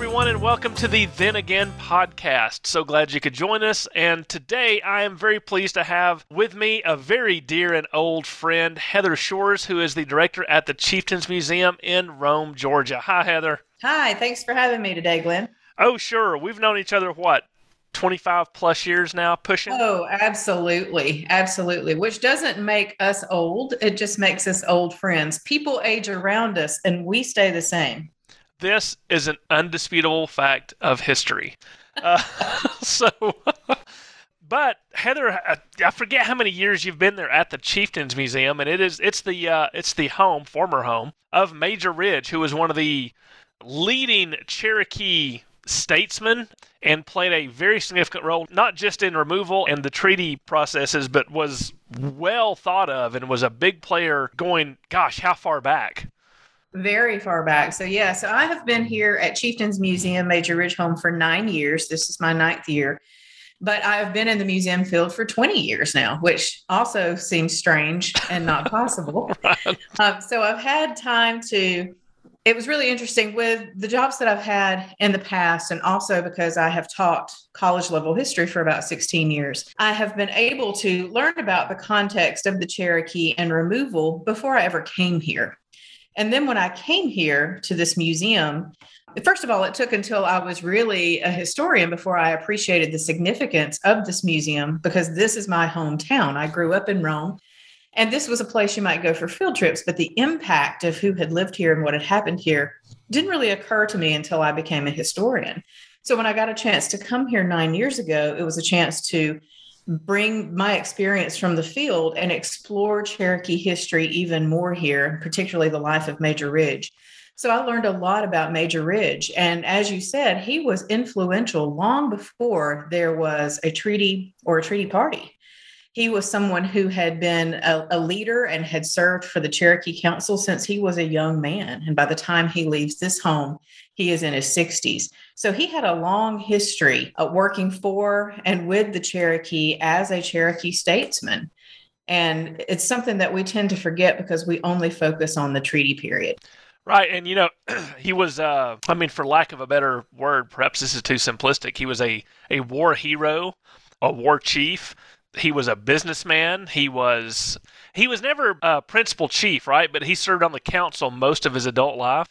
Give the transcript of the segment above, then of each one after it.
everyone, and welcome to the Then Again podcast. So glad you could join us. And today I am very pleased to have with me a very dear and old friend, Heather Shores, who is the director at the Chieftains Museum in Rome, Georgia. Hi, Heather. Hi, thanks for having me today, Glenn. Oh, sure. We've known each other, what, 25 plus years now pushing? Oh, absolutely. Absolutely. Which doesn't make us old, it just makes us old friends. People age around us and we stay the same. This is an undisputable fact of history. Uh, so, but Heather, I, I forget how many years you've been there at the Chieftains Museum, and it is it's the uh, it's the home, former home of Major Ridge, who was one of the leading Cherokee statesmen and played a very significant role, not just in removal and the treaty processes, but was well thought of and was a big player going, gosh, how far back? Very far back. So, yeah, so I have been here at Chieftains Museum, Major Ridge Home, for nine years. This is my ninth year. But I've been in the museum field for 20 years now, which also seems strange and not possible. right. um, so, I've had time to it was really interesting with the jobs that I've had in the past, and also because I have taught college level history for about 16 years, I have been able to learn about the context of the Cherokee and removal before I ever came here. And then when I came here to this museum, first of all, it took until I was really a historian before I appreciated the significance of this museum because this is my hometown. I grew up in Rome. And this was a place you might go for field trips, but the impact of who had lived here and what had happened here didn't really occur to me until I became a historian. So when I got a chance to come here nine years ago, it was a chance to bring my experience from the field and explore Cherokee history even more here, particularly the life of Major Ridge. So I learned a lot about Major Ridge. And as you said, he was influential long before there was a treaty or a treaty party he was someone who had been a, a, leader and had served for the Cherokee Council since he was a young man. And by the time he leaves this home, he is in his 60s. So he had a long history of working for and with the Cherokee as a Cherokee statesman. And it's something that we tend to forget because we only focus on the treaty period. Right. And, you know, he was, uh, I mean, for lack of a better word, perhaps this is too simplistic. He was a, a war hero, a war chief he was a businessman. He was he was never a principal chief, right? But he served on the council most of his adult life.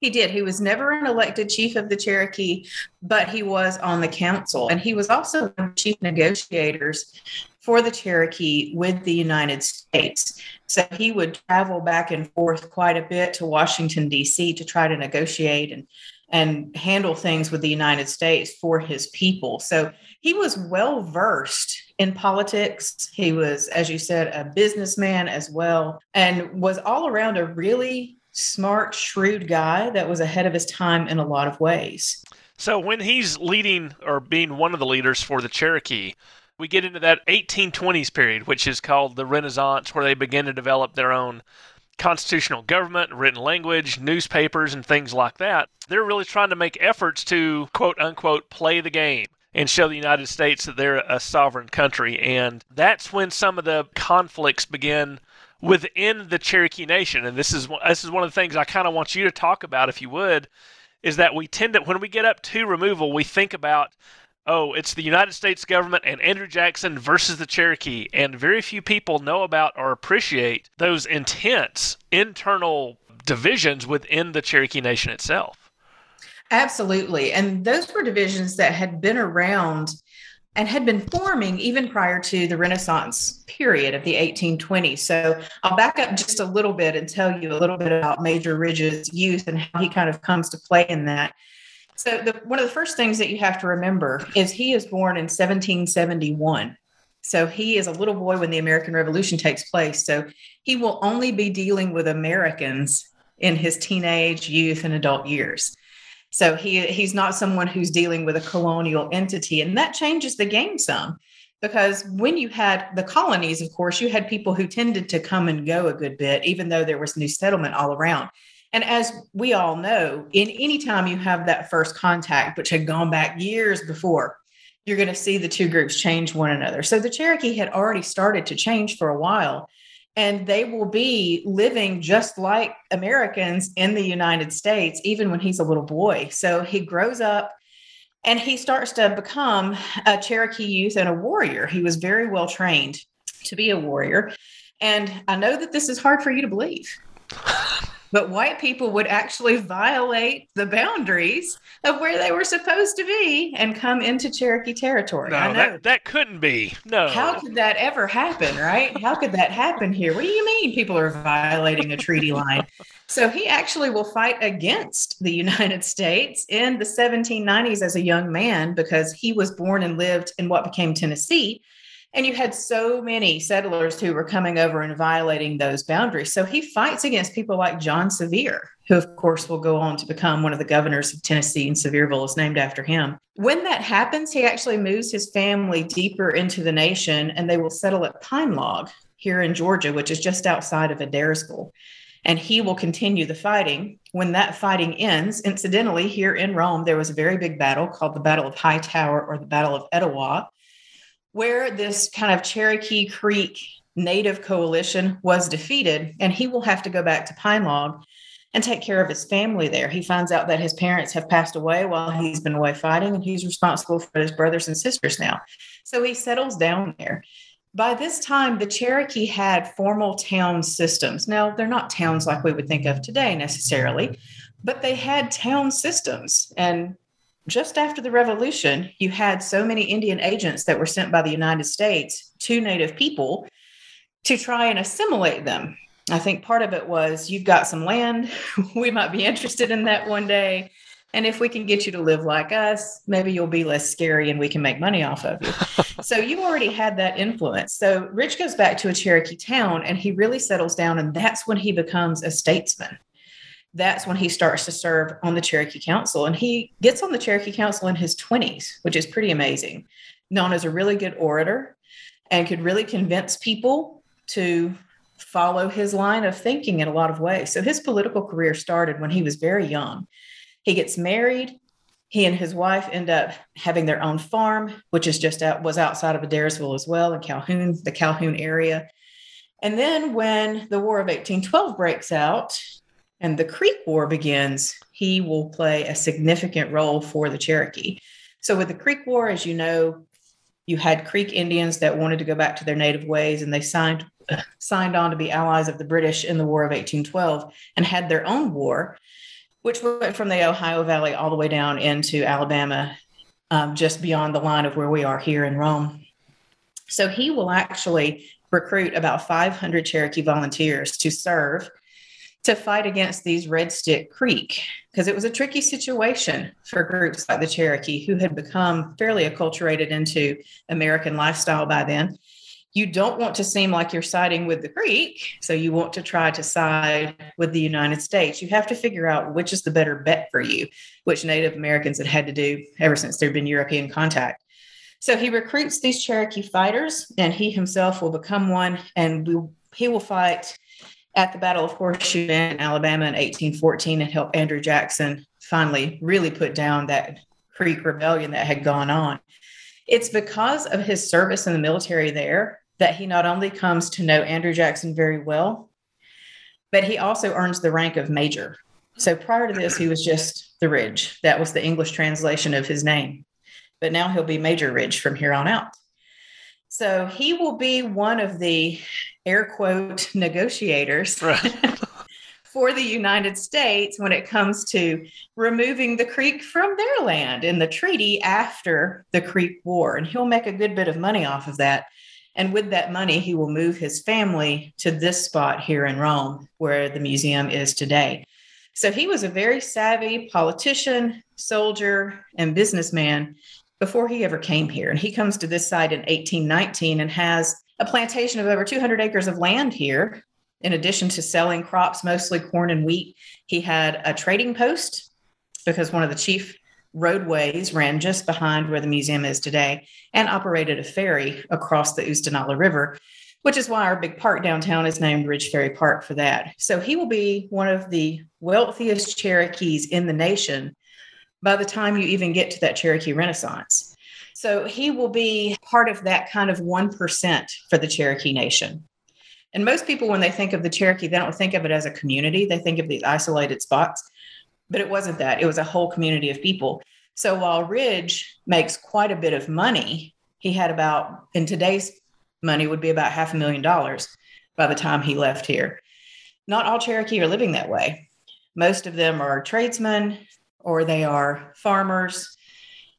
He did. He was never an elected chief of the Cherokee, but he was on the council. And he was also chief negotiators for the Cherokee with the United States. So he would travel back and forth quite a bit to Washington, D.C. to try to negotiate and, and handle things with the United States for his people. So he was well versed in politics. He was, as you said, a businessman as well, and was all around a really smart, shrewd guy that was ahead of his time in a lot of ways. So when he's leading or being one of the leaders for the Cherokee, we get into that 1820s period, which is called the Renaissance, where they begin to develop their own constitutional government, written language, newspapers, and things like that. They're really trying to make efforts to quote unquote play the game and show the United States that they're a sovereign country. And that's when some of the conflicts begin within the Cherokee Nation. And this is this is one of the things I kind of want you to talk about, if you would, is that we tend to when we get up to removal, we think about oh, it's the United States government and Andrew Jackson versus the Cherokee. And very few people know about or appreciate those intense internal divisions within the Cherokee Nation itself. Absolutely. And those were divisions that had been around and had been forming even prior to the Renaissance period of the 1820s. So I'll back up just a little bit and tell you a little bit about Major Ridge's youth and how he kind of comes to play in that. So the, one of the first things that you have to remember is he is born in 1771. So he is a little boy when the American Revolution takes place. So he will only be dealing with Americans in his teenage, youth, and adult years. So he he's not someone who's dealing with a colonial entity, and that changes the game some. Because when you had the colonies, of course, you had people who tended to come and go a good bit, even though there was new settlement all around. And as we all know, in any time you have that first contact, which had gone back years before, you're going to see the two groups change one another. So the Cherokee had already started to change for a while. and they will be living just like Americans in the United States, even when he's a little boy. So he grows up and he starts to become a Cherokee youth and a warrior. He was very well trained to be a warrior. And I know that this is hard for you to believe. But white people would actually violate the boundaries of where they were supposed to be and come into Cherokee territory. No, that, that couldn't be. No. How could that ever happen, right? How could that happen here? What do you mean people are violating a treaty line? So he actually will fight against the United States in the 1790s as a young man because he was born and lived in what became Tennessee and you had so many settlers who were coming over and violating those boundaries. So he fights against people like John Sevier, who, of course, will go on to become one of the governors of Tennessee, and Sevierville is named after him. When that happens, he actually moves his family deeper into the nation and they will settle at Pine Log here in Georgia, which is just outside of Adairsville. And he will continue the fighting. When that fighting ends, incidentally, here in Rome, there was a very big battle called the Battle of Hightower or the Battle of Etowah where this kind of Cherokee Creek native coalition was defeated, and he will have to go back to Pine Log and take care of his family there. He finds out that his parents have passed away while he's been away fighting, and he's responsible for his brothers and sisters now. So he settles down there. By this time, the Cherokee had formal town systems. Now, they're not towns like we would think of today necessarily, but they had town systems. And just after the revolution, you had so many Indian agents that were sent by the United States to Native people to try and assimilate them. I think part of it was you've got some land. we might be interested in that one day. And if we can get you to live like us, maybe you'll be less scary and we can make money off of you. so you already had that influence. So Ridge goes back to a Cherokee town and he really settles down. And that's when he becomes a statesman that's when he starts to serve on the Cherokee Council. And he gets on the Cherokee Council in his 20s, which is pretty amazing. Known as a really good orator and could really convince people to follow his line of thinking in a lot of ways. So his political career started when he was very young. He gets married. He and his wife end up having their own farm, which is just out was outside of Adairsville as well in Calhoun, the Calhoun area. And then when the War of 1812 breaks out, and the Creek War begins, he will play a significant role for the Cherokee. So, with the Creek War, as you know, you had Creek Indians that wanted to go back to their native ways, and they signed signed on to be allies of the British in the War of 1812 and had their own war, which went from the Ohio Valley all the way down into Alabama, um, just beyond the line of where we are here in Rome. So he will actually recruit about 500 Cherokee volunteers to serve to fight against these Red Stick Creek because it was a tricky situation for groups like the Cherokee who had become fairly acculturated into American lifestyle by then. You don't want to seem like you're siding with the Creek, so you want to try to side with the United States. You have to figure out which is the better bet for you, which Native Americans had had to do ever since there'd been European contact. So he recruits these Cherokee fighters, and he himself will become one, and we, he will fight at the Battle of Horseshoe in Alabama in 1814 and help Andrew Jackson finally really put down that Creek rebellion that had gone on. It's because of his service in the military there that he not only comes to know Andrew Jackson very well, but he also earns the rank of major. So prior to this, he was just the Ridge. That was the English translation of his name. But now he'll be Major Ridge from here on out. So he will be one of the air quote negotiators right. for the United States when it comes to removing the Creek from their land in the treaty after the Creek War. And he'll make a good bit of money off of that. And with that money, he will move his family to this spot here in Rome, where the museum is today. So he was a very savvy politician, soldier, and businessman before he ever came here. And he comes to this site in 1819 and has a plantation of over 200 acres of land here. In addition to selling crops, mostly corn and wheat, he had a trading post because one of the chief roadways ran just behind where the museum is today and operated a ferry across the Oostenaula River, which is why our big park downtown is named Ridge Ferry Park for that. So he will be one of the wealthiest Cherokees in the nation by the time you even get to that Cherokee Renaissance. So he will be part of that kind of 1% for the Cherokee Nation. And most people, when they think of the Cherokee, they don't think of it as a community. They think of these isolated spots, but it wasn't that. It was a whole community of people. So while Ridge makes quite a bit of money, he had about, in today's money, would be about half a million dollars by the time he left here. Not all Cherokee are living that way. Most of them are tradesmen or they are farmers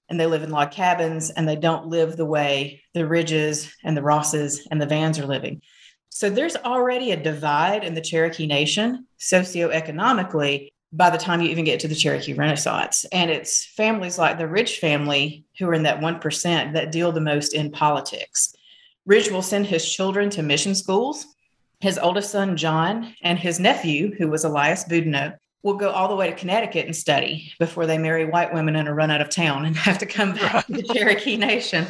and they live in log cabins and they don't live the way the Ridges and the Rosses and the Vans are living. So there's already a divide in the Cherokee Nation socioeconomically by the time you even get to the Cherokee Renaissance. And it's families like the Ridge family who are in that 1% that deal the most in politics. Ridge will send his children to mission schools. His oldest son, John, and his nephew, who was Elias Boudinot, will go all the way to Connecticut and study before they marry white women and are run out of town and have to come back to the Cherokee Nation.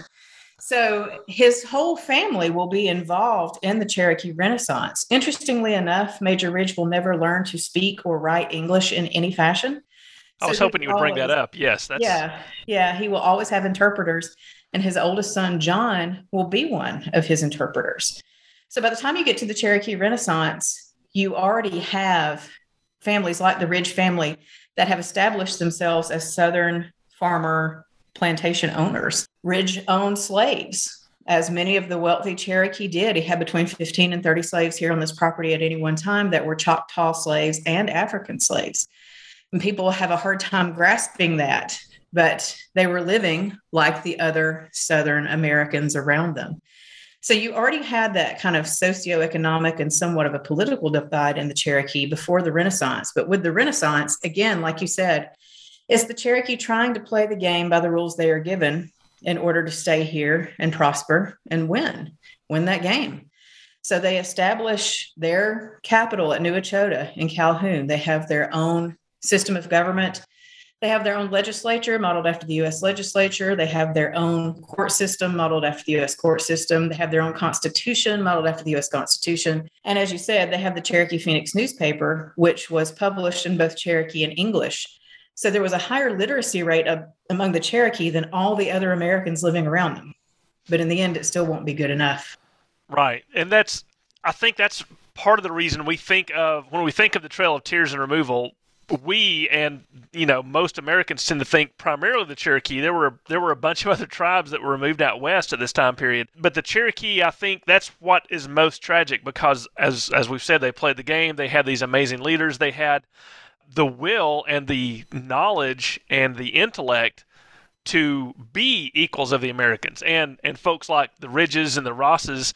So his whole family will be involved in the Cherokee Renaissance. Interestingly enough, Major Ridge will never learn to speak or write English in any fashion. I was hoping you would always, bring that up. Yes, that's yeah, yeah. He will always have interpreters, and his oldest son John will be one of his interpreters. So by the time you get to the Cherokee Renaissance, you already have families like the Ridge family that have established themselves as Southern farmer plantation owners. Ridge owned slaves, as many of the wealthy Cherokee did. He had between 15 and 30 slaves here on this property at any one time that were Choctaw slaves and African slaves. And people have a hard time grasping that, but they were living like the other Southern Americans around them. So you already had that kind of socioeconomic and somewhat of a political divide in the Cherokee before the Renaissance. But with the Renaissance, again, like you said, it's the Cherokee trying to play the game by the rules they are given in order to stay here and prosper and win, win that game. So they establish their capital at New Echota in Calhoun. They have their own system of government. They have their own legislature modeled after the US legislature. They have their own court system modeled after the US court system. They have their own constitution modeled after the US Constitution. And as you said, they have the Cherokee Phoenix newspaper, which was published in both Cherokee and English. So there was a higher literacy rate of, among the Cherokee than all the other Americans living around them. But in the end, it still won't be good enough. Right. And that's, I think that's part of the reason we think of, when we think of the Trail of Tears and Removal, we and you know most Americans tend to think primarily the Cherokee. There were there were a bunch of other tribes that were moved out west at this time period, but the Cherokee, I think that's what is most tragic because as as we've said, they played the game. They had these amazing leaders. They had the will and the knowledge and the intellect to be equals of the Americans. And and folks like the Ridges and the Rosses,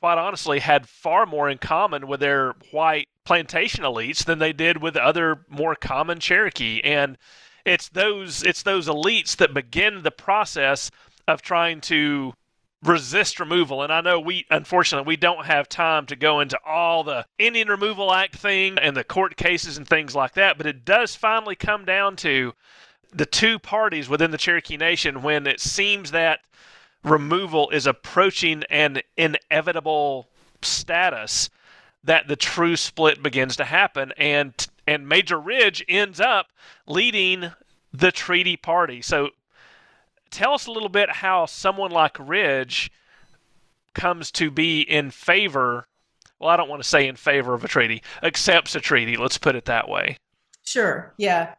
quite honestly, had far more in common with their white plantation elites than they did with other more common Cherokee. And it's those it's those elites that begin the process of trying to resist removal. And I know we, unfortunately, we don't have time to go into all the Indian Removal Act thing and the court cases and things like that, but it does finally come down to the two parties within the Cherokee Nation when it seems that removal is approaching an inevitable status that the true split begins to happen and and Major Ridge ends up leading the treaty party. So tell us a little bit how someone like Ridge comes to be in favor. Well, I don't want to say in favor of a treaty, accepts a treaty. Let's put it that way. Sure. Yeah.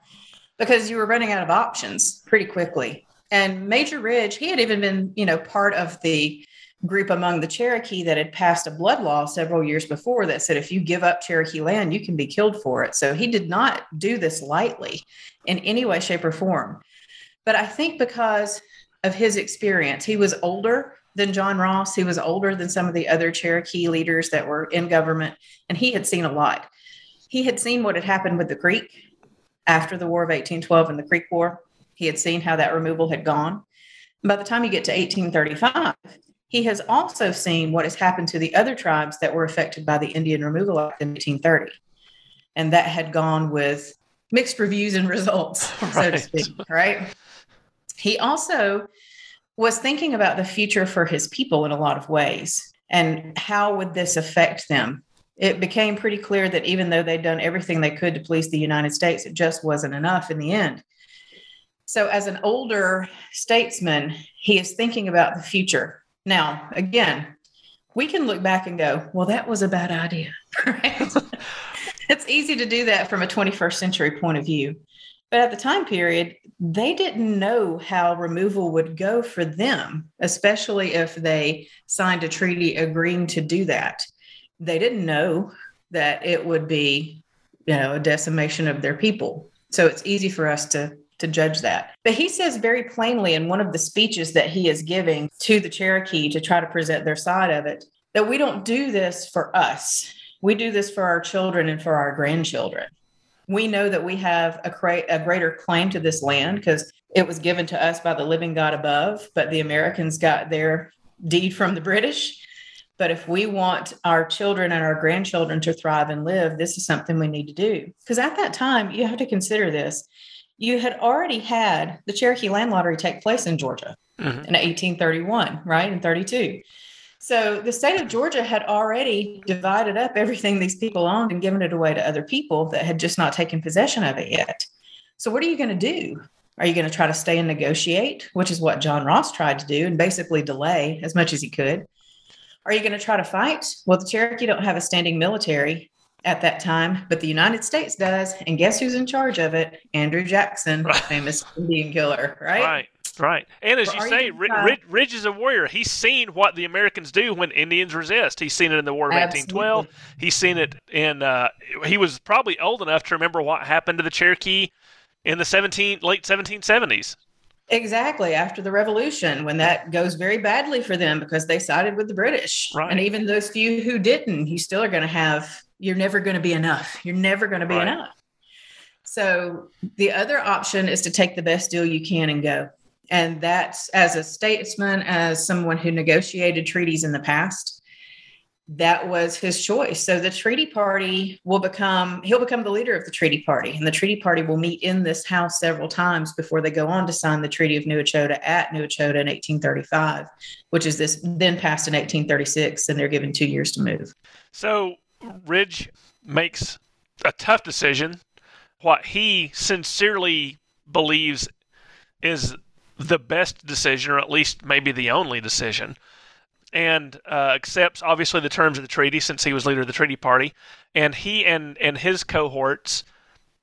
Because you were running out of options pretty quickly. And Major Ridge, he had even been, you know, part of the group among the Cherokee that had passed a blood law several years before that said if you give up Cherokee land, you can be killed for it. So he did not do this lightly in any way, shape, or form. But I think because of his experience, he was older than John Ross. He was older than some of the other Cherokee leaders that were in government, and he had seen a lot. He had seen what had happened with the Creek after the War of 1812 and the Creek War. He had seen how that removal had gone. By the time you get to 1835, he has also seen what has happened to the other tribes that were affected by the Indian Removal Act in 1830. And that had gone with mixed reviews and results, right. so to speak, right? He also was thinking about the future for his people in a lot of ways and how would this affect them. It became pretty clear that even though they'd done everything they could to please the United States, it just wasn't enough in the end. So, as an older statesman, he is thinking about the future. Now, again, we can look back and go, well, that was a bad idea. Right? it's easy to do that from a 21st century point of view. But at the time period, they didn't know how removal would go for them, especially if they signed a treaty agreeing to do that. They didn't know that it would be, you know, a decimation of their people. So it's easy for us to to judge that. But he says very plainly in one of the speeches that he is giving to the Cherokee to try to present their side of it that we don't do this for us. We do this for our children and for our grandchildren. We know that we have a, cra- a greater claim to this land because it was given to us by the living God above, but the Americans got their deed from the British. But if we want our children and our grandchildren to thrive and live, this is something we need to do. Because at that time, you have to consider this you had already had the Cherokee land lottery take place in Georgia mm-hmm. in 1831, right? In 32. So the state of Georgia had already divided up everything these people owned and given it away to other people that had just not taken possession of it yet. So what are you going to do? Are you going to try to stay and negotiate, which is what John Ross tried to do and basically delay as much as he could? Are you going to try to fight? Well, the Cherokee don't have a standing military at that time, but the United States does. And guess who's in charge of it? Andrew Jackson, right. famous Indian killer, right? Right. Right. And as you say, Ridge, Ridge, is a warrior. He's seen what the Americans do when Indians resist. He's seen it in the War of Absolutely. 1812. He's seen it in, uh, he was probably old enough to remember what happened to the Cherokee in the 17, late 1770s. Exactly. After the revolution, when that goes very badly for them because they sided with the British. Right. And even those few who didn't, you still are going to have you're never going to be enough. You're never going to be right. enough. So the other option is to take the best deal you can and go. And that's as a statesman, as someone who negotiated treaties in the past, that was his choice. So the treaty party will become, he'll become the leader of the treaty party. And the treaty party will meet in this house several times before they go on to sign the Treaty of New Echota at New Echota in 1835, which is this then passed in 1836. And they're given two years to move. So Ridge makes a tough decision. What he sincerely believes is the best decision, or at least maybe the only decision, and uh, accepts obviously the terms of the treaty since he was leader of the treaty party. And he and and his cohorts,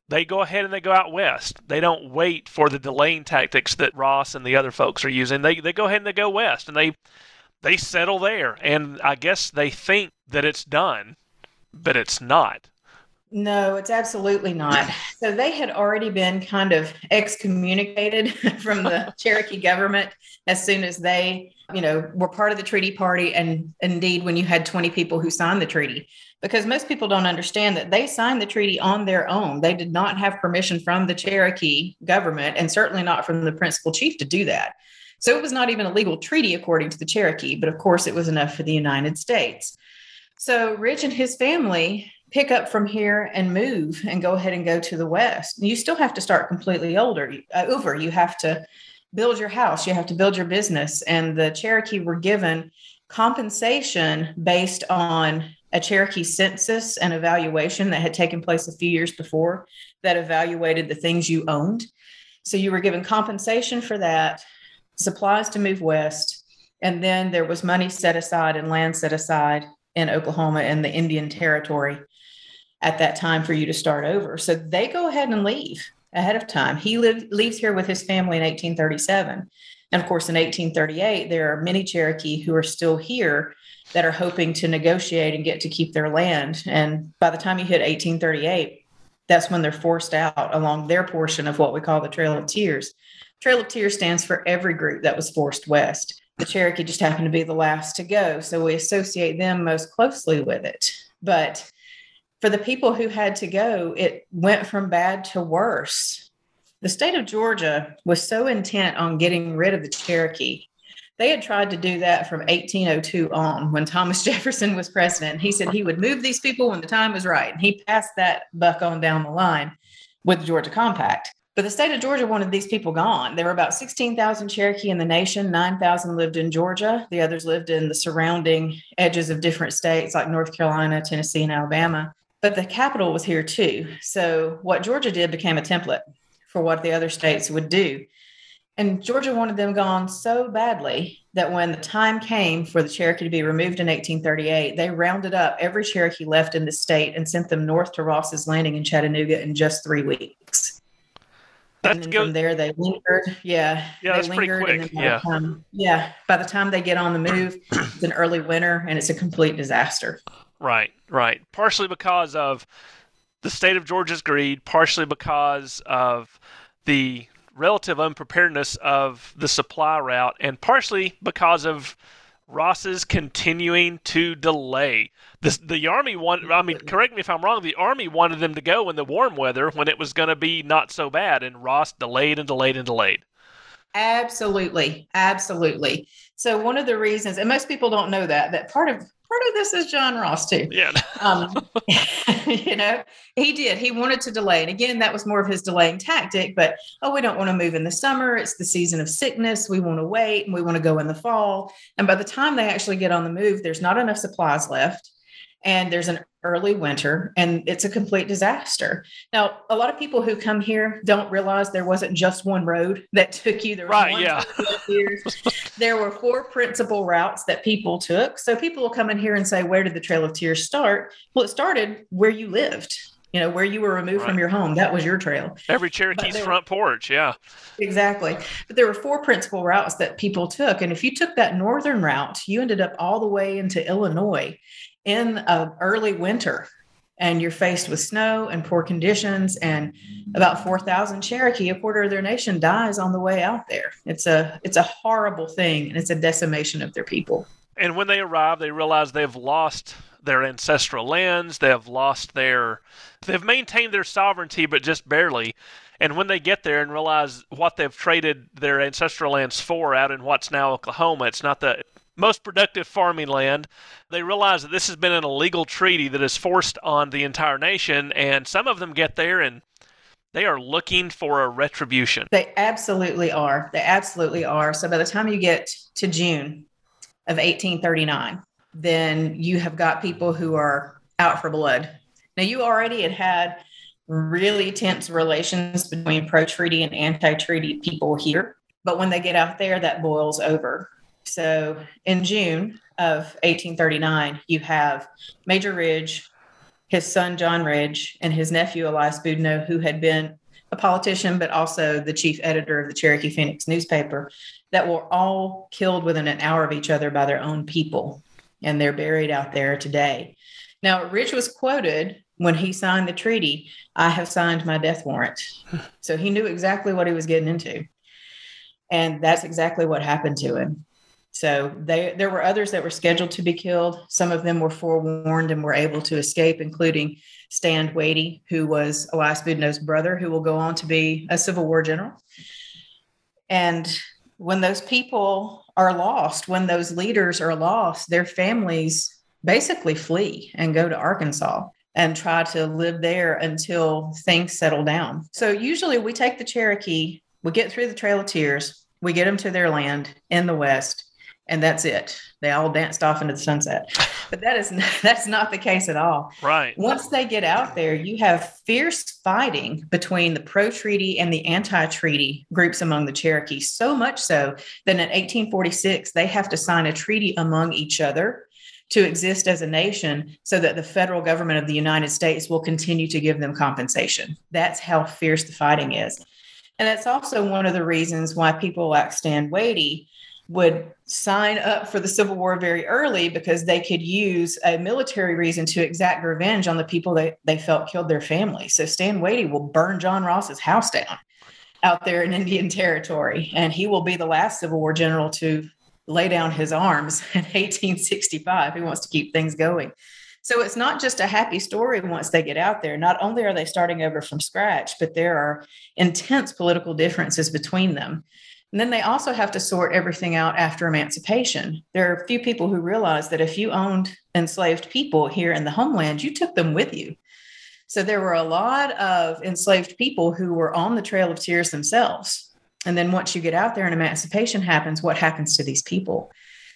they go ahead and they go out west. They don't wait for the delaying tactics that Ross and the other folks are using. They they go ahead and they go west, and they they settle there. And I guess they think that it's done but it's not. No, it's absolutely not. So they had already been kind of excommunicated from the Cherokee government as soon as they, you know, were part of the treaty party. And indeed, when you had 20 people who signed the treaty, because most people don't understand that they signed the treaty on their own. They did not have permission from the Cherokee government and certainly not from the principal chief to do that. So it was not even a legal treaty according to the Cherokee, but of course it was enough for the United States. So Ridge and his family pick up from here and move and go ahead and go to the west. You still have to start completely older uh, over. You have to build your house. You have to build your business. And the Cherokee were given compensation based on a Cherokee census and evaluation that had taken place a few years before that evaluated the things you owned. So you were given compensation for that, supplies to move west, and then there was money set aside and land set aside in Oklahoma and the Indian Territory at that time for you to start over. So they go ahead and leave ahead of time. He lived, leaves here with his family in 1837. And of course, in 1838, there are many Cherokee who are still here that are hoping to negotiate and get to keep their land. And by the time you hit 1838, that's when they're forced out along their portion of what we call the Trail of Tears. Trail of Tears stands for every group that was forced west the Cherokee just happened to be the last to go. So we associate them most closely with it. But for the people who had to go, it went from bad to worse. The state of Georgia was so intent on getting rid of the Cherokee. They had tried to do that from 1802 on when Thomas Jefferson was president. He said he would move these people when the time was right. And he passed that buck on down the line with the Georgia Compact. But the state of Georgia wanted these people gone. There were about 16,000 Cherokee in the nation. 9,000 lived in Georgia. The others lived in the surrounding edges of different states like North Carolina, Tennessee, and Alabama. But the capital was here too. So what Georgia did became a template for what the other states would do. And Georgia wanted them gone so badly that when the time came for the Cherokee to be removed in 1838, they rounded up every Cherokee left in the state and sent them north to Ross's Landing in Chattanooga in just three weeks. And then from there they lingered. Yeah. Yeah, they pretty and quick, then by the yeah. time- yeah. By the time they get on the move, it's an early winter and it's a complete disaster. Right, right. Partially because of the state of Georgia's greed, partially because of the relative unpreparedness of the supply route, and partially because of Ross's continuing to delay. The, the army wanted, I mean, correct me if I'm wrong, the army wanted them to go in the warm weather when it was going to be not so bad, and Ross delayed and delayed and delayed. Absolutely. Absolutely. So one of the reasons, and most people don't know that, that part of part of this is John Ross too. Yeah. Um, you know, he did. He wanted to delay. And again, that was more of his delaying tactic, but oh, we don't want to move in the summer. It's the season of sickness. We want to wait and we want to go in the fall. And by the time they actually get on the move, there's not enough supplies left. And there's an early winter and it's a complete disaster. Now, a lot of people who come here don't realize there wasn't just one road that took you the Right, yeah. Trail of Tears. there were four principal routes that people took. So people will come in here and say, Where did the Trail of Tears start? Well, it started where you lived, you know, where you were removed from your home. That was your trail. Every Cherokee's were- front porch, yeah. Exactly. But there were four principal routes that people took. And if you took that northern route, you ended up all the way into Illinois in a early winter. And you're faced with snow and poor conditions, and about four thousand Cherokee, a quarter of their nation, dies on the way out there. It's a it's a horrible thing, and it's a decimation of their people. And when they arrive, they realize they've lost their ancestral lands. They have lost their. They've maintained their sovereignty, but just barely. And when they get there and realize what they've traded their ancestral lands for out in what's now Oklahoma, it's not the most productive farming land. They realize that this has been an illegal treaty that is forced on the entire nation. And some of them get there and they are looking for a retribution. They absolutely are. They absolutely are. So by the time you get to June of 1839, then you have got people who are out for blood. Now, you already had had really tense relations between pro treaty and anti treaty people here. But when they get out there, that boils over. So in June of 1839, you have Major Ridge, his son John Ridge, and his nephew Elias Boudinot, who had been a politician, but also the chief editor of the Cherokee Phoenix newspaper, that were all killed within an hour of each other by their own people. And they're buried out there today. Now, Ridge was quoted when he signed the treaty I have signed my death warrant. So he knew exactly what he was getting into. And that's exactly what happened to him. So they, there were others that were scheduled to be killed. Some of them were forewarned and were able to escape, including Stand Watie, who was Elias Boudinot's brother, who will go on to be a Civil War general. And when those people are lost, when those leaders are lost, their families basically flee and go to Arkansas and try to live there until things settle down. So usually we take the Cherokee, we get through the Trail of Tears, we get them to their land in the West, and that's it. They all danced off into the sunset. But that is that's not the case at all. Right. Once they get out there, you have fierce fighting between the pro treaty and the anti treaty groups among the Cherokee, so much so that in 1846, they have to sign a treaty among each other to exist as a nation so that the federal government of the United States will continue to give them compensation. That's how fierce the fighting is. And that's also one of the reasons why people like Stand Watie would sign up for the Civil War very early because they could use a military reason to exact revenge on the people that they felt killed their family. So Stand Watie will burn John Ross's house down out there in Indian Territory, and he will be the last Civil War general to lay down his arms in 1865. He wants to keep things going. So it's not just a happy story once they get out there. Not only are they starting over from scratch, but there are intense political differences between them. And then they also have to sort everything out after emancipation. There are a few people who realize that if you owned enslaved people here in the homeland, you took them with you. So there were a lot of enslaved people who were on the Trail of Tears themselves. And then once you get out there and emancipation happens, what happens to these people?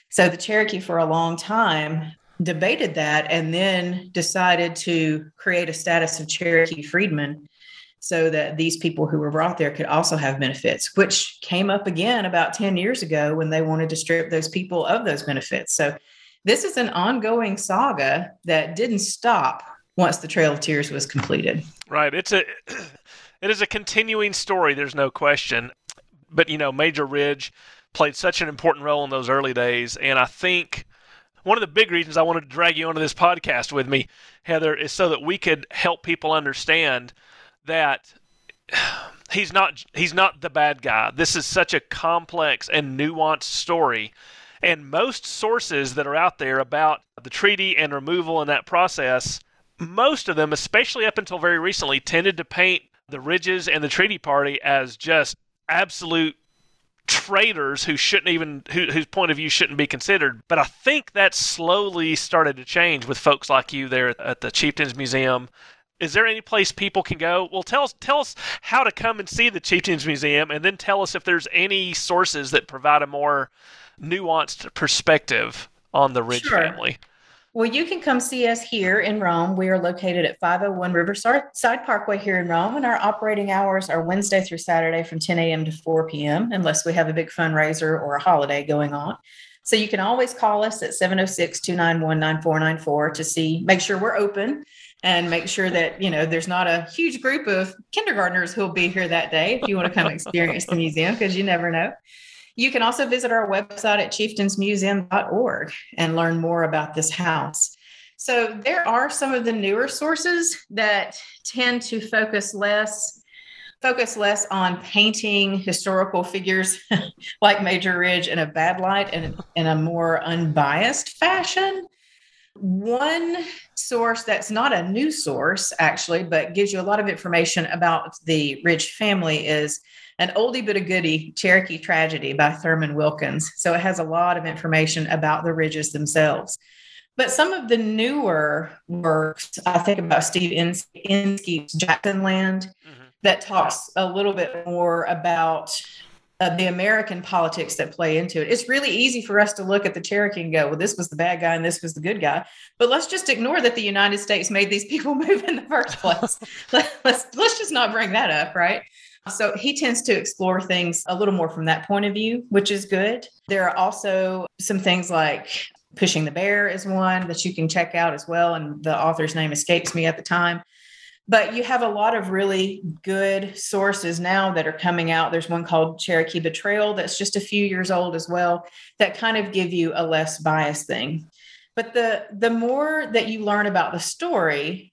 So the Cherokee, for a long time, debated that and then decided to create a status of Cherokee freedmen so that these people who were brought there could also have benefits, which came up again about 10 years ago when they wanted to strip those people of those benefits. So this is an ongoing saga that didn't stop once the Trail of Tears was completed. Right. It's a it is a continuing story, there's no question. But you know, Major Ridge played such an important role in those early days and I think one of the big reasons I wanted to drag you onto this podcast with me, Heather, is so that we could help people understand that he's not he's not the bad guy. This is such a complex and nuanced story. And most sources that are out there about the treaty and removal and that process, most of them, especially up until very recently, tended to paint the Ridges and the Treaty Party as just absolute traitors who shouldn't even who, whose point of view shouldn't be considered. But I think that slowly started to change with folks like you there at the Chieftains Museum is there any place people can go? Well, tell us tell us how to come and see the Chieftains Museum, and then tell us if there's any sources that provide a more nuanced perspective on the Ridge Sure. family. Well, you can come see us here in Rome. We are located at 501 Riverside Parkway here in Rome, and our operating hours are Wednesday through Saturday from 10 a.m. to 4 p.m., unless we have a big fundraiser or a holiday going on. So you can always call us at 706 291 9494 to see, make sure we're open and make sure that, you know, there's not a huge group of kindergartners who'll be here that day if you want to come experience the museum, because you never know. You can also visit our website at chieftainsmuseum.org and learn more about this house. So, there are some of the newer sources that tend to focus less focus less on painting historical figures like Major Ridge in a bad light and in a more unbiased fashion. One source that's not a new source, actually, but gives you a lot of information about the Ridge family is an oldie but a goodie Cherokee Tragedy by Thurman Wilkins. So it has a lot of information about the Ridges themselves. But some of the newer works, I think about Steve Inskeep's Jacksonland, Mhm. that talks a little bit more about uh, the American politics that play into it. It's really easy for us to look at the Cherokee and go, well, this was the bad guy and this was the good guy. But let's just ignore that the United States made these people move in the first place. Let- let's, let's just not bring that up, right? So he tends to explore things a little more from that point of view, which is good. There are also some things like Pushing the Bear is one that you can check out as well. And the author's name escapes me at the time. But you have a lot of really good sources now that are coming out. There's one called Cherokee Betrayal that's just a few years old as well, that kind of give you a less biased thing. But the the more that you learn about the story,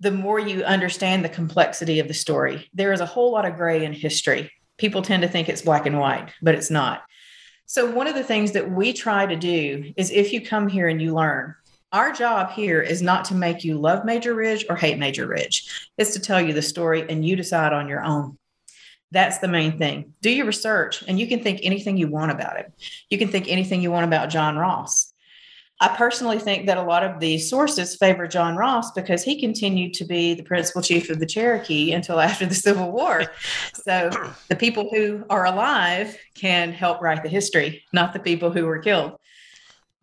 the more you understand the complexity of the story. There is a whole lot of gray in history. People tend to think it's black and white, but it's not. So, one of the things that we try to do is if you come here and you learn, our job here is not to make you love Major Ridge or hate Major Ridge. It's to tell you the story and you decide on your own. That's the main thing. Do your research and you can think anything you want about it. You can think anything you want about John Ross. I personally think that a lot of the sources favor John Ross because he continued to be the principal chief of the Cherokee until after the Civil War. So the people who are alive can help write the history, not the people who were killed.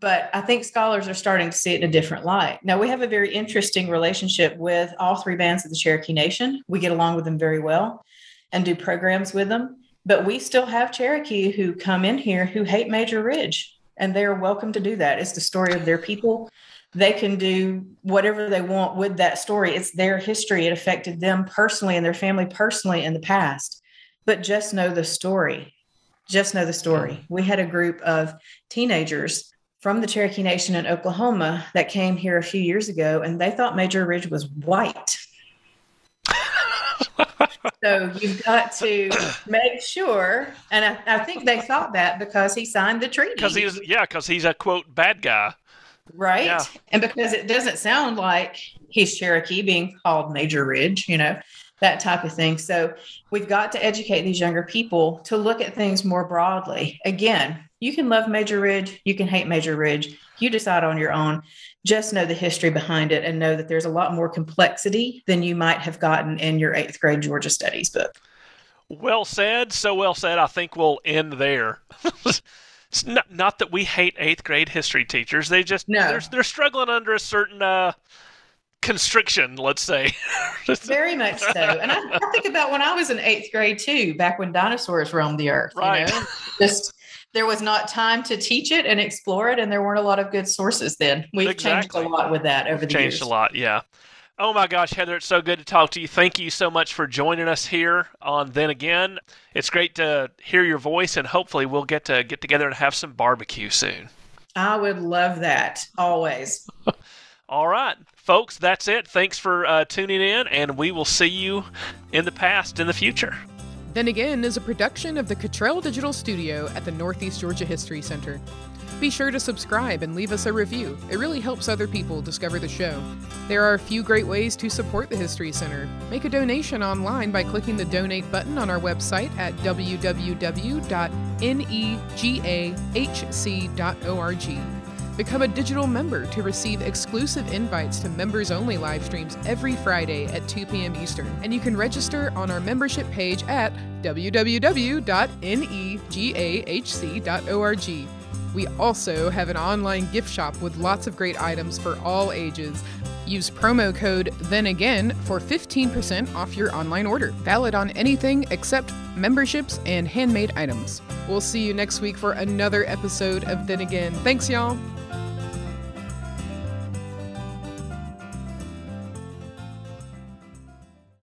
But I think scholars are starting to see it in a different light. Now, we have a very interesting relationship with all three bands of the Cherokee Nation. We get along with them very well and do programs with them. But we still have Cherokee who come in here who hate Major Ridge, and they are welcome to do that. It's the story of their people. They can do whatever they want with that story. It's their history. It affected them personally and their family personally in the past. But just know the story. Just know the story. We had a group of teenagers from the Cherokee Nation in Oklahoma that came here a few years ago, and they thought Major Ridge was white. so you've got to make sure, and I, I think they thought that because he signed the treaty. Because he's yeah, because he's a quote bad guy. right? Yeah. And because it doesn't sound like he's Cherokee being called Major Ridge, you know, that type of thing. So we've got to educate these younger people to look at things more broadly. Again, you can love Major Ridge, you can hate Major Ridge, you decide on your own. Just know the history behind it and know that there's a lot more complexity than you might have gotten in your eighth grade Georgia studies book. Well said, so well said. I think we'll end there. it's not, not that we hate eighth grade history teachers. They just No. they're, they're struggling under a certain uh, constriction, let's say. Very much so. And I, I, think about when I was in eighth grade too, back when dinosaurs roamed the earth. Right. You know? Just there was not time to teach it and explore it, and there weren't a lot of good sources then. We've exactly. changed a lot with that over We've the changed years. Changed a lot, yeah. Oh my gosh, Heather, it's so good to talk to you. Thank you so much for joining us here on Then Again. It's great to hear your voice, and hopefully we'll get to get together and have some barbecue soon. I would love that always. All right, folks, that's it. Thanks for uh, tuning in, and we will see you in the past in the future. Then Again is a production of the Cottrell Digital Studio at the Northeast Georgia History Center. Be sure to subscribe and leave us a review. It really helps other people discover the show. There are a few great ways to support the History Center. Make a donation online by clicking the donate button on our website at www.negahc.org. Become a digital member to receive exclusive invites to members only live streams every Friday at 2 p.m. Eastern. And you can register on our membership page at www.negahc.org. We also have an online gift shop with lots of great items for all ages. Use promo code Then Again for 15% off your online order. Valid on anything except memberships and handmade items. We'll see you next week for another episode of Then Again. Thanks, y'all.